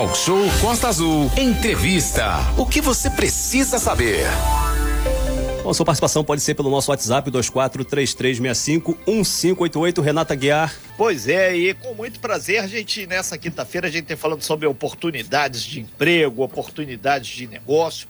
Talk Show Costa Azul. Entrevista. O que você precisa saber? Bom, sua participação pode ser pelo nosso WhatsApp 2433651588, Renata Guiar. Pois é, e com muito prazer, a gente, nessa quinta-feira, a gente tem falando sobre oportunidades de emprego, oportunidades de negócio,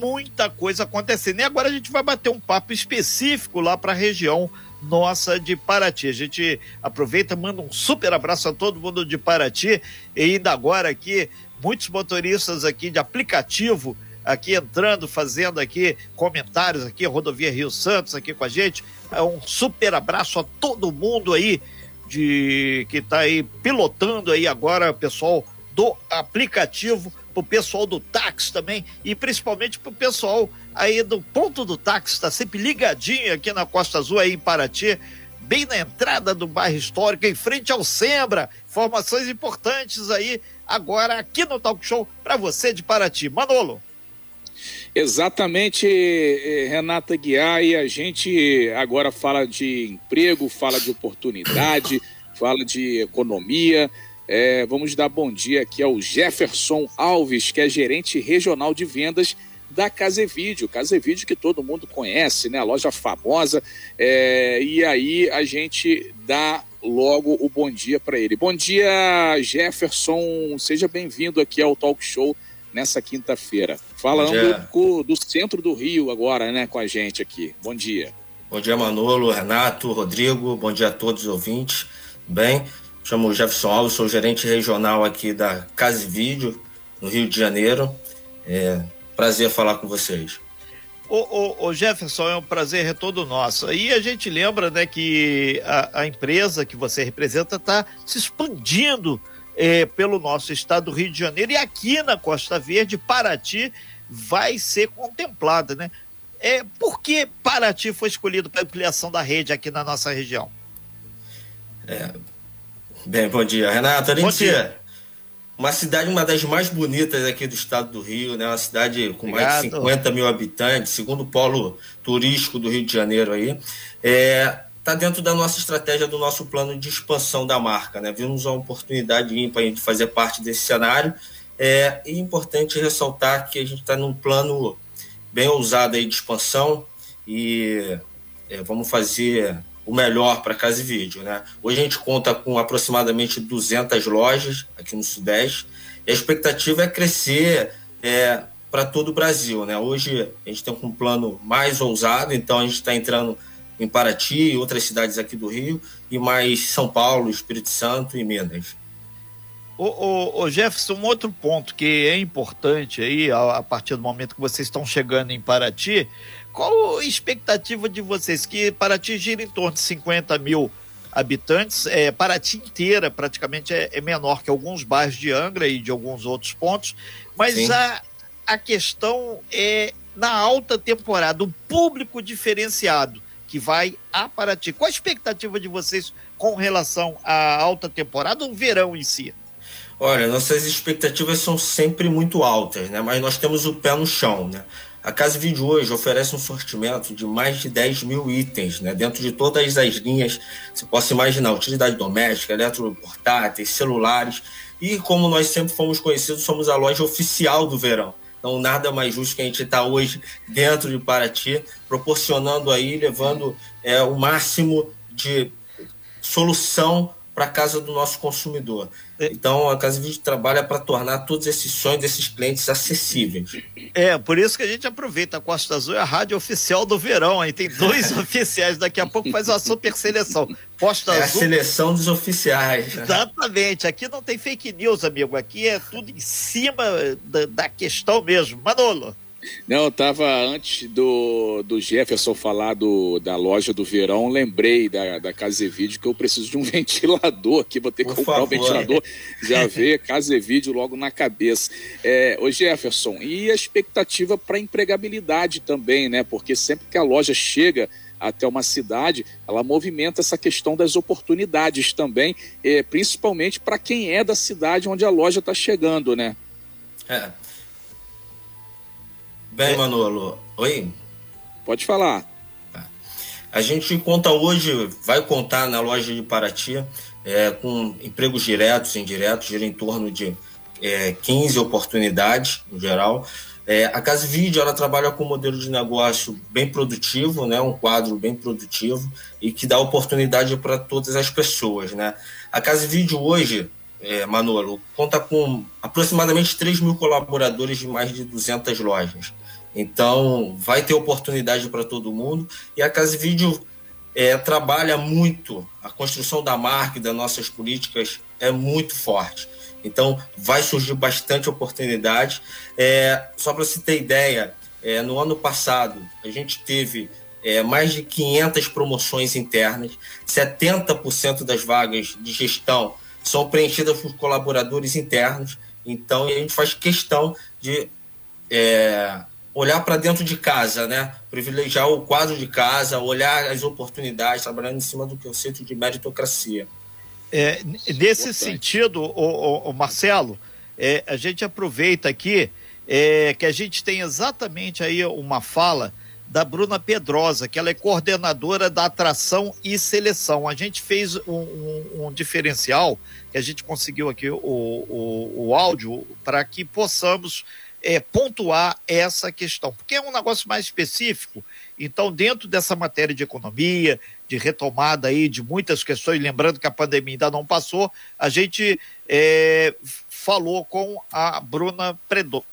muita coisa acontecendo. E agora a gente vai bater um papo específico lá para a região nossa de Paraty. A gente aproveita, manda um super abraço a todo mundo de Paraty e ainda agora aqui, muitos motoristas aqui de aplicativo aqui entrando, fazendo aqui comentários aqui, Rodovia Rio Santos aqui com a gente. É um super abraço a todo mundo aí de que está aí pilotando aí agora, pessoal do aplicativo, pro pessoal do táxi também e principalmente pro pessoal aí do ponto do táxi, está sempre ligadinho aqui na Costa Azul aí em Paraty, bem na entrada do bairro histórico, em frente ao Sembra. Informações importantes aí agora aqui no Talk Show para você de Paraty. Manolo. Exatamente, eh, Renata Guiar, e a gente agora fala de emprego, fala de oportunidade, fala de economia. É, vamos dar bom dia aqui ao Jefferson Alves, que é gerente regional de vendas da Casevídeo. Casevídeo que todo mundo conhece, né? A loja famosa. É, e aí a gente dá logo o bom dia para ele. Bom dia, Jefferson. Seja bem-vindo aqui ao Talk Show nessa quinta-feira. Falando do centro do Rio agora, né, com a gente aqui. Bom dia. Bom dia, Manolo, Renato, Rodrigo. Bom dia a todos os ouvintes. Bem, chamo Jefferson Alves, sou gerente regional aqui da Case Vídeo, no Rio de Janeiro. É prazer falar com vocês. Ô, ô, ô, Jefferson, é um prazer é todo nosso. E a gente lembra né, que a, a empresa que você representa está se expandindo é, pelo nosso estado do Rio de Janeiro e aqui na Costa Verde, Paraty vai ser contemplada, né? É, por que Paraty foi escolhido para ampliação da rede aqui na nossa região? É, bem, bom dia, Renata. Bom dia. Uma cidade, uma das mais bonitas aqui do estado do Rio, né? Uma cidade com Obrigado. mais de 50 mil habitantes, segundo polo turístico do Rio de Janeiro aí. É, está dentro da nossa estratégia, do nosso plano de expansão da marca. Né? Vimos a oportunidade ímpar de fazer parte desse cenário. É, e é importante ressaltar que a gente está num plano bem ousado aí de expansão e é, vamos fazer o melhor para casa e vídeo. Né? Hoje a gente conta com aproximadamente 200 lojas aqui no Sudeste e a expectativa é crescer é, para todo o Brasil. Né? Hoje a gente tem um plano mais ousado, então a gente está entrando em Paraty e outras cidades aqui do Rio, e mais São Paulo, Espírito Santo e Minas. O, Jefferson, um outro ponto que é importante aí, a, a, partir do momento que vocês estão chegando em Paraty, qual a expectativa de vocês? Que Paraty gira em torno de 50 mil habitantes, é, Paraty inteira praticamente é, é menor que alguns bairros de Angra e de alguns outros pontos, mas a, a questão é na alta temporada, o público diferenciado que vai a Paraty. Qual a expectativa de vocês com relação à alta temporada ou verão em si? Olha, nossas expectativas são sempre muito altas, né? Mas nós temos o pé no chão, né? A Casa Vídeo hoje oferece um sortimento de mais de 10 mil itens, né? Dentro de todas as linhas, você possa imaginar, utilidade doméstica, eletroportáteis, celulares. E como nós sempre fomos conhecidos, somos a loja oficial do verão. Então, nada mais justo que a gente estar tá hoje dentro de Paraty, proporcionando aí, levando é, o máximo de solução para a casa do nosso consumidor. É. Então, a Casa Vídeo trabalha para tornar todos esses sonhos desses clientes acessíveis. É, por isso que a gente aproveita. A Costa Azul é a rádio oficial do verão. Aí tem dois oficiais. Daqui a pouco faz uma super seleção. Costa é Azul. a seleção dos oficiais. Exatamente. Aqui não tem fake news, amigo. Aqui é tudo em cima da, da questão mesmo. Manolo. Não, eu tava antes do, do Jefferson falar do, da loja do verão, lembrei da, da Casevídeo que eu preciso de um ventilador aqui, vou ter que Por comprar favor. um ventilador, já ver Casevídeo logo na cabeça. É, ô Jefferson, e a expectativa para empregabilidade também, né? Porque sempre que a loja chega até uma cidade, ela movimenta essa questão das oportunidades também, é, principalmente para quem é da cidade onde a loja está chegando, né? É, Bem, Manolo. Oi? Pode falar. Tá. A gente conta hoje, vai contar na loja de Paraty, é, com empregos diretos e indiretos, gira em torno de é, 15 oportunidades, no geral. É, a Casa Vídeo ela trabalha com um modelo de negócio bem produtivo, né, um quadro bem produtivo e que dá oportunidade para todas as pessoas. Né? A Casa Vídeo hoje, é, Manolo, conta com aproximadamente 3 mil colaboradores de mais de 200 lojas. Então, vai ter oportunidade para todo mundo. E a Casa Vídeo é, trabalha muito, a construção da marca e das nossas políticas é muito forte. Então, vai surgir bastante oportunidade. É, só para você ter ideia, é, no ano passado, a gente teve é, mais de 500 promoções internas, 70% das vagas de gestão são preenchidas por colaboradores internos. Então, a gente faz questão de é, olhar para dentro de casa, né? privilegiar o quadro de casa, olhar as oportunidades, trabalhando em cima do conceito de meritocracia. É, nesse sentido, o, o, o Marcelo, é, a gente aproveita aqui é, que a gente tem exatamente aí uma fala da Bruna Pedrosa, que ela é coordenadora da atração e seleção. A gente fez um, um, um diferencial, que a gente conseguiu aqui o, o, o áudio, para que possamos é, pontuar essa questão, porque é um negócio mais específico. Então, dentro dessa matéria de economia, de retomada aí de muitas questões, lembrando que a pandemia ainda não passou, a gente é, falou com a Bruna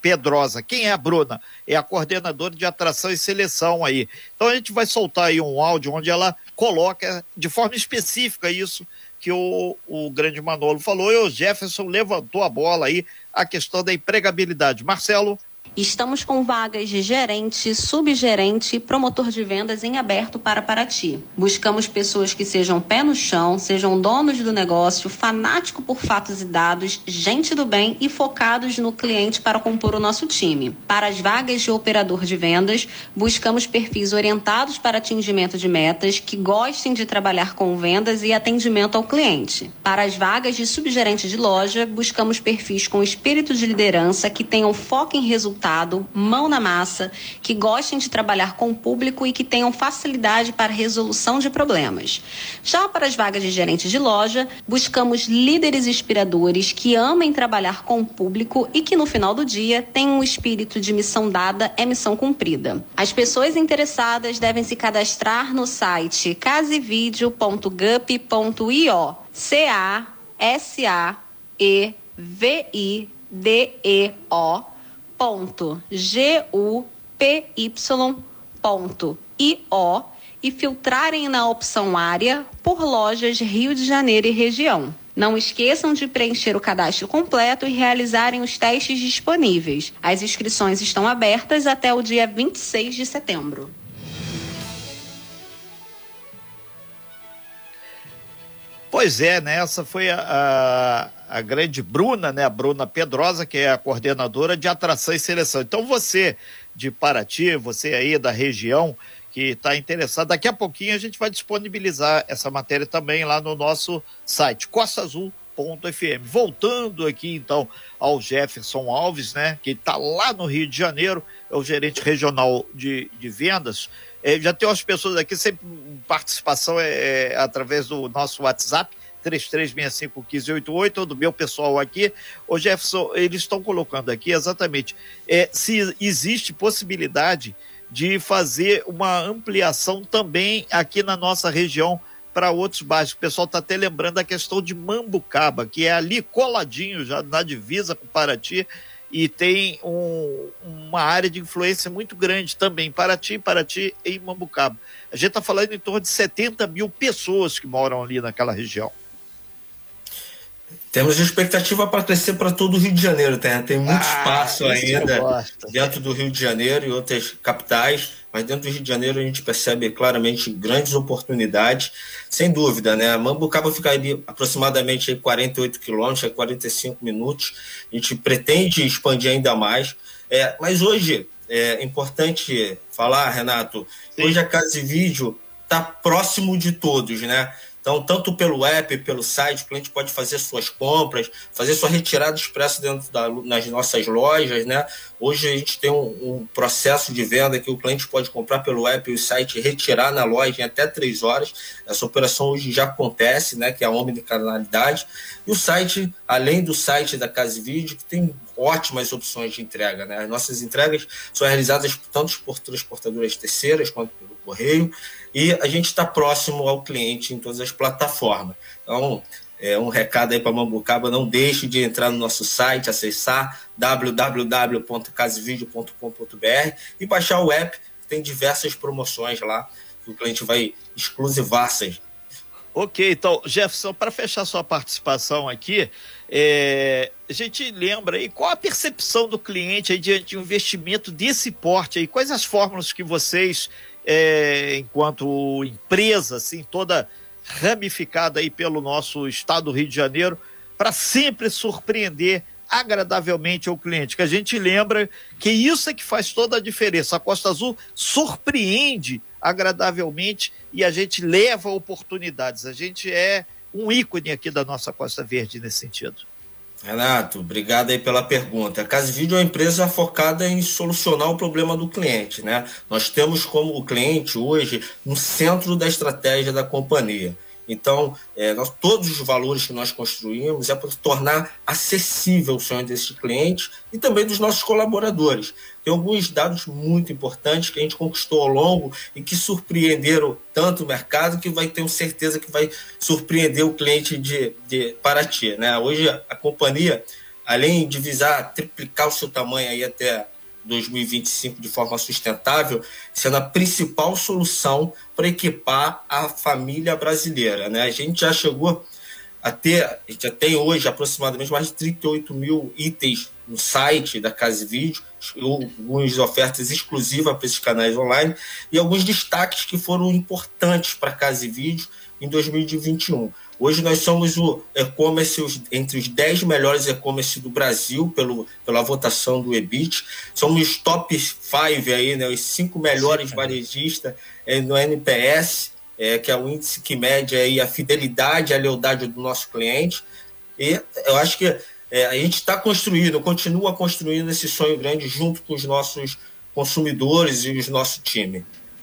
Pedrosa. Quem é a Bruna? É a coordenadora de atração e seleção aí. Então a gente vai soltar aí um áudio onde ela coloca de forma específica isso que o, o grande Manolo falou e o Jefferson levantou a bola aí, a questão da empregabilidade. Marcelo. Estamos com vagas de gerente, subgerente e promotor de vendas em aberto para Paraty. Buscamos pessoas que sejam pé no chão, sejam donos do negócio, fanático por fatos e dados, gente do bem e focados no cliente para compor o nosso time. Para as vagas de operador de vendas, buscamos perfis orientados para atingimento de metas, que gostem de trabalhar com vendas e atendimento ao cliente. Para as vagas de subgerente de loja, buscamos perfis com espírito de liderança que tenham foco em resultados resultado, mão na massa, que gostem de trabalhar com o público e que tenham facilidade para resolução de problemas. Já para as vagas de gerente de loja, buscamos líderes inspiradores que amem trabalhar com o público e que no final do dia tenham o espírito de missão dada é missão cumprida. As pessoas interessadas devem se cadastrar no site casevideo.gup.io. C A S A E V I D E O www.gupy.io e filtrarem na opção área por lojas Rio de Janeiro e região. Não esqueçam de preencher o cadastro completo e realizarem os testes disponíveis. As inscrições estão abertas até o dia 26 de setembro. Pois é, né? Essa foi a, a, a, grande Bruna, né? A Bruna Pedrosa, que é a coordenadora de atração e seleção. Então, você de Paraty, você aí da região que está interessado, daqui a pouquinho a gente vai disponibilizar essa matéria também lá no nosso site, costaazul.fm. Voltando aqui então ao Jefferson Alves, né? Que está lá no Rio de Janeiro, é o gerente regional de, de vendas. É, já tem umas pessoas aqui, sempre participação é, é através do nosso WhatsApp, 33651588, ou do meu pessoal aqui. Ô Jefferson, eles estão colocando aqui exatamente é, se existe possibilidade de fazer uma ampliação também aqui na nossa região para outros bairros. O pessoal está até lembrando a questão de Mambucaba, que é ali coladinho já na divisa com Paraty e tem um, uma área de influência muito grande também, Paraty, Paraty e Mambucaba. A gente está falando em torno de 70 mil pessoas que moram ali naquela região. Temos expectativa para crescer para todo o Rio de Janeiro, tem, tem muito ah, espaço ainda dentro do Rio de Janeiro e outras capitais, mas dentro do Rio de Janeiro a gente percebe claramente grandes oportunidades, sem dúvida, né? Mambucaba fica ali aproximadamente 48 quilômetros, 45 minutos, a gente pretende expandir ainda mais, é, mas hoje é importante falar, Renato, Sim. hoje a Casa e Vídeo está próximo de todos, né? Então, tanto pelo app, pelo site, o cliente pode fazer suas compras, fazer sua retirada expressa dentro da, nas nossas lojas, né? Hoje a gente tem um, um, processo de venda que o cliente pode comprar pelo app e o site retirar na loja em até três horas. Essa operação hoje já acontece, né? Que é a omnicanalidade. E o site, além do site da Casa Vídeo, que tem ótimas opções de entrega, né? As nossas entregas são realizadas tanto por transportadoras terceiras quanto pelo correio e a gente está próximo ao cliente em todas as plataformas. Então, é um recado aí para Mambucaba, não deixe de entrar no nosso site, acessar www.casevideo.com.br e baixar o app, tem diversas promoções lá que o cliente vai exclusivassas. Ok, então, Jefferson, para fechar sua participação aqui, é, a gente lembra aí qual a percepção do cliente aí diante de um investimento desse porte aí, quais as fórmulas que vocês é, enquanto empresa, assim, toda ramificada aí pelo nosso estado do Rio de Janeiro, para sempre surpreender agradavelmente ao cliente. Que a gente lembra que isso é que faz toda a diferença. A Costa Azul surpreende agradavelmente e a gente leva oportunidades. A gente é um ícone aqui da nossa Costa Verde nesse sentido. Renato, obrigado aí pela pergunta. A Casa Vídeo é uma empresa focada em solucionar o problema do cliente, né? Nós temos como cliente hoje no centro da estratégia da companhia. Então, é, nós, todos os valores que nós construímos é para tornar acessível o sonho desse cliente e também dos nossos colaboradores. Tem alguns dados muito importantes que a gente conquistou ao longo e que surpreenderam tanto o mercado que vai ter certeza que vai surpreender o cliente de, de Paraty. Né? Hoje, a companhia, além de visar triplicar o seu tamanho aí até 2025 de forma sustentável, sendo a principal solução para equipar a família brasileira. Né? A gente já chegou a ter, a gente já tem hoje aproximadamente mais de 38 mil itens no site da Casa Vídeo, algumas ofertas exclusivas para esses canais online e alguns destaques que foram importantes para a Casa Vídeo em 2021. Hoje nós somos o e-commerce entre os 10 melhores e-commerce do Brasil pelo, pela votação do EBIT. Somos top 5 aí, né, os cinco melhores varejistas é, no NPS, é, que é o índice que mede aí a fidelidade e a lealdade do nosso cliente. E eu acho que é, a gente está construindo, continua construindo esse sonho grande junto com os nossos consumidores e o nosso time.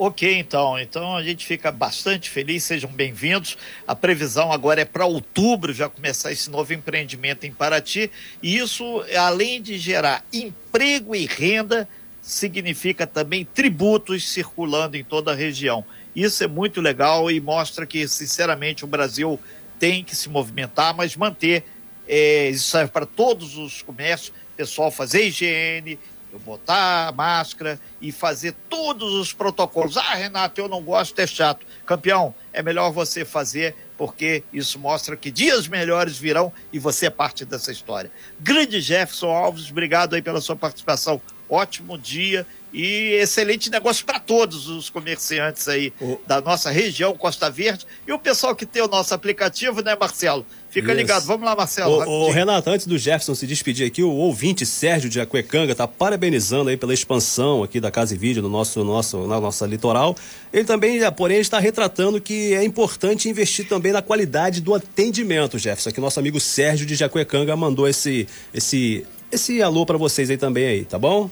Ok, então. Então a gente fica bastante feliz, sejam bem-vindos. A previsão agora é para outubro já começar esse novo empreendimento em Paraty. E isso, além de gerar emprego e renda, significa também tributos circulando em toda a região. Isso é muito legal e mostra que, sinceramente, o Brasil tem que se movimentar, mas manter. É, isso serve para todos os comércios, pessoal fazer higiene, eu botar a máscara e fazer todos os protocolos. Ah, Renato, eu não gosto, é chato. Campeão, é melhor você fazer, porque isso mostra que dias melhores virão e você é parte dessa história. Grande Jefferson Alves, obrigado aí pela sua participação. Ótimo dia e excelente negócio para todos os comerciantes aí o... da nossa região Costa Verde e o pessoal que tem o nosso aplicativo, né, Marcelo? Fica Isso. ligado. Vamos lá, Marcelo. O, o, Renato, antes do Jefferson se despedir aqui, o ouvinte Sérgio de Acuecanga está parabenizando aí pela expansão aqui da Casa e Vídeo no nosso, nosso, na nossa litoral. Ele também, porém, está retratando que é importante investir também na qualidade do atendimento, Jefferson. Que nosso amigo Sérgio de Jacuecanga mandou esse, esse, esse alô para vocês aí também aí, tá bom?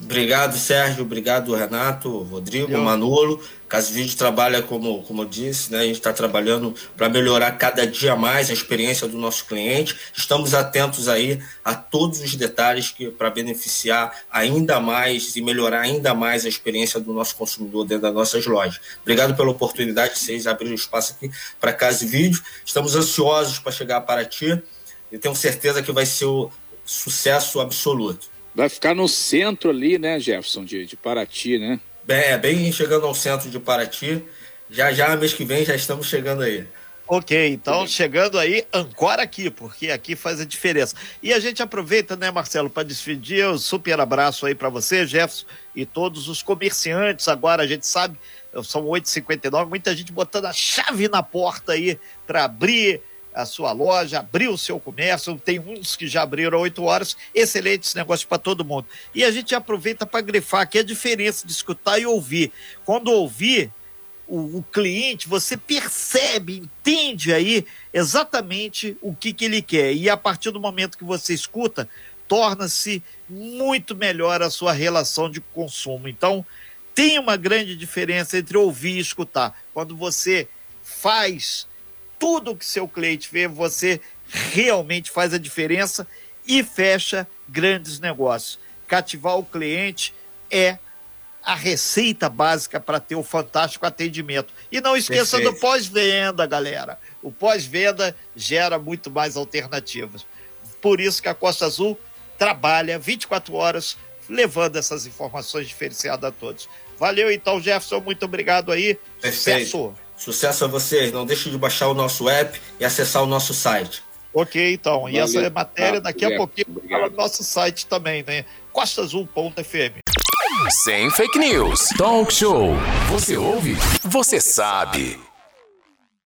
Obrigado, Sérgio. Obrigado, Renato, Rodrigo, eu. Manolo. Caso Vídeo trabalha, como, como eu disse, né, a gente está trabalhando para melhorar cada dia mais a experiência do nosso cliente. Estamos atentos aí a todos os detalhes que para beneficiar ainda mais e melhorar ainda mais a experiência do nosso consumidor dentro das nossas lojas. Obrigado pela oportunidade de vocês abrirem espaço aqui para Casa Vídeo. Estamos ansiosos para chegar para ti e tenho certeza que vai ser o sucesso absoluto. Vai ficar no centro ali, né, Jefferson, de, de Paraty, né? É, bem chegando ao centro de Paraty. Já já, mês que vem, já estamos chegando aí. Ok, então chegando aí, ancora aqui, porque aqui faz a diferença. E a gente aproveita, né, Marcelo, para despedir. Um super abraço aí para você, Jefferson, e todos os comerciantes. Agora a gente sabe, são 8h59, muita gente botando a chave na porta aí para abrir a sua loja, abrir o seu comércio. Tem uns que já abriram oito horas. Excelente esse negócio para todo mundo. E a gente aproveita para grifar aqui a diferença de escutar e ouvir. Quando ouvir, o, o, cliente, você percebe, entende aí exatamente o que, que ele quer. E a partir do momento que você escuta, torna-se muito melhor a sua relação de consumo. Então, tem uma grande diferença entre ouvir e escutar. Quando você faz tudo o que seu cliente vê, você realmente faz a diferença e fecha grandes negócios. Cativar o cliente é a receita básica para ter o fantástico atendimento. E não esqueça Perfeito. do pós-venda, galera. O pós-venda gera muito mais alternativas. Por isso que a Costa Azul trabalha 24 horas levando essas informações diferenciadas a todos. Valeu então, Jefferson, muito obrigado aí. Perfeito. Sucesso. Sucesso a vocês. Não deixe de baixar o nosso app e acessar o nosso site. Ok, então. Valeu. E essa matéria daqui a pouquinho fala no nosso site também, né? costaazul.fm. Sem fake news. Talk show. Você ouve? Você sabe.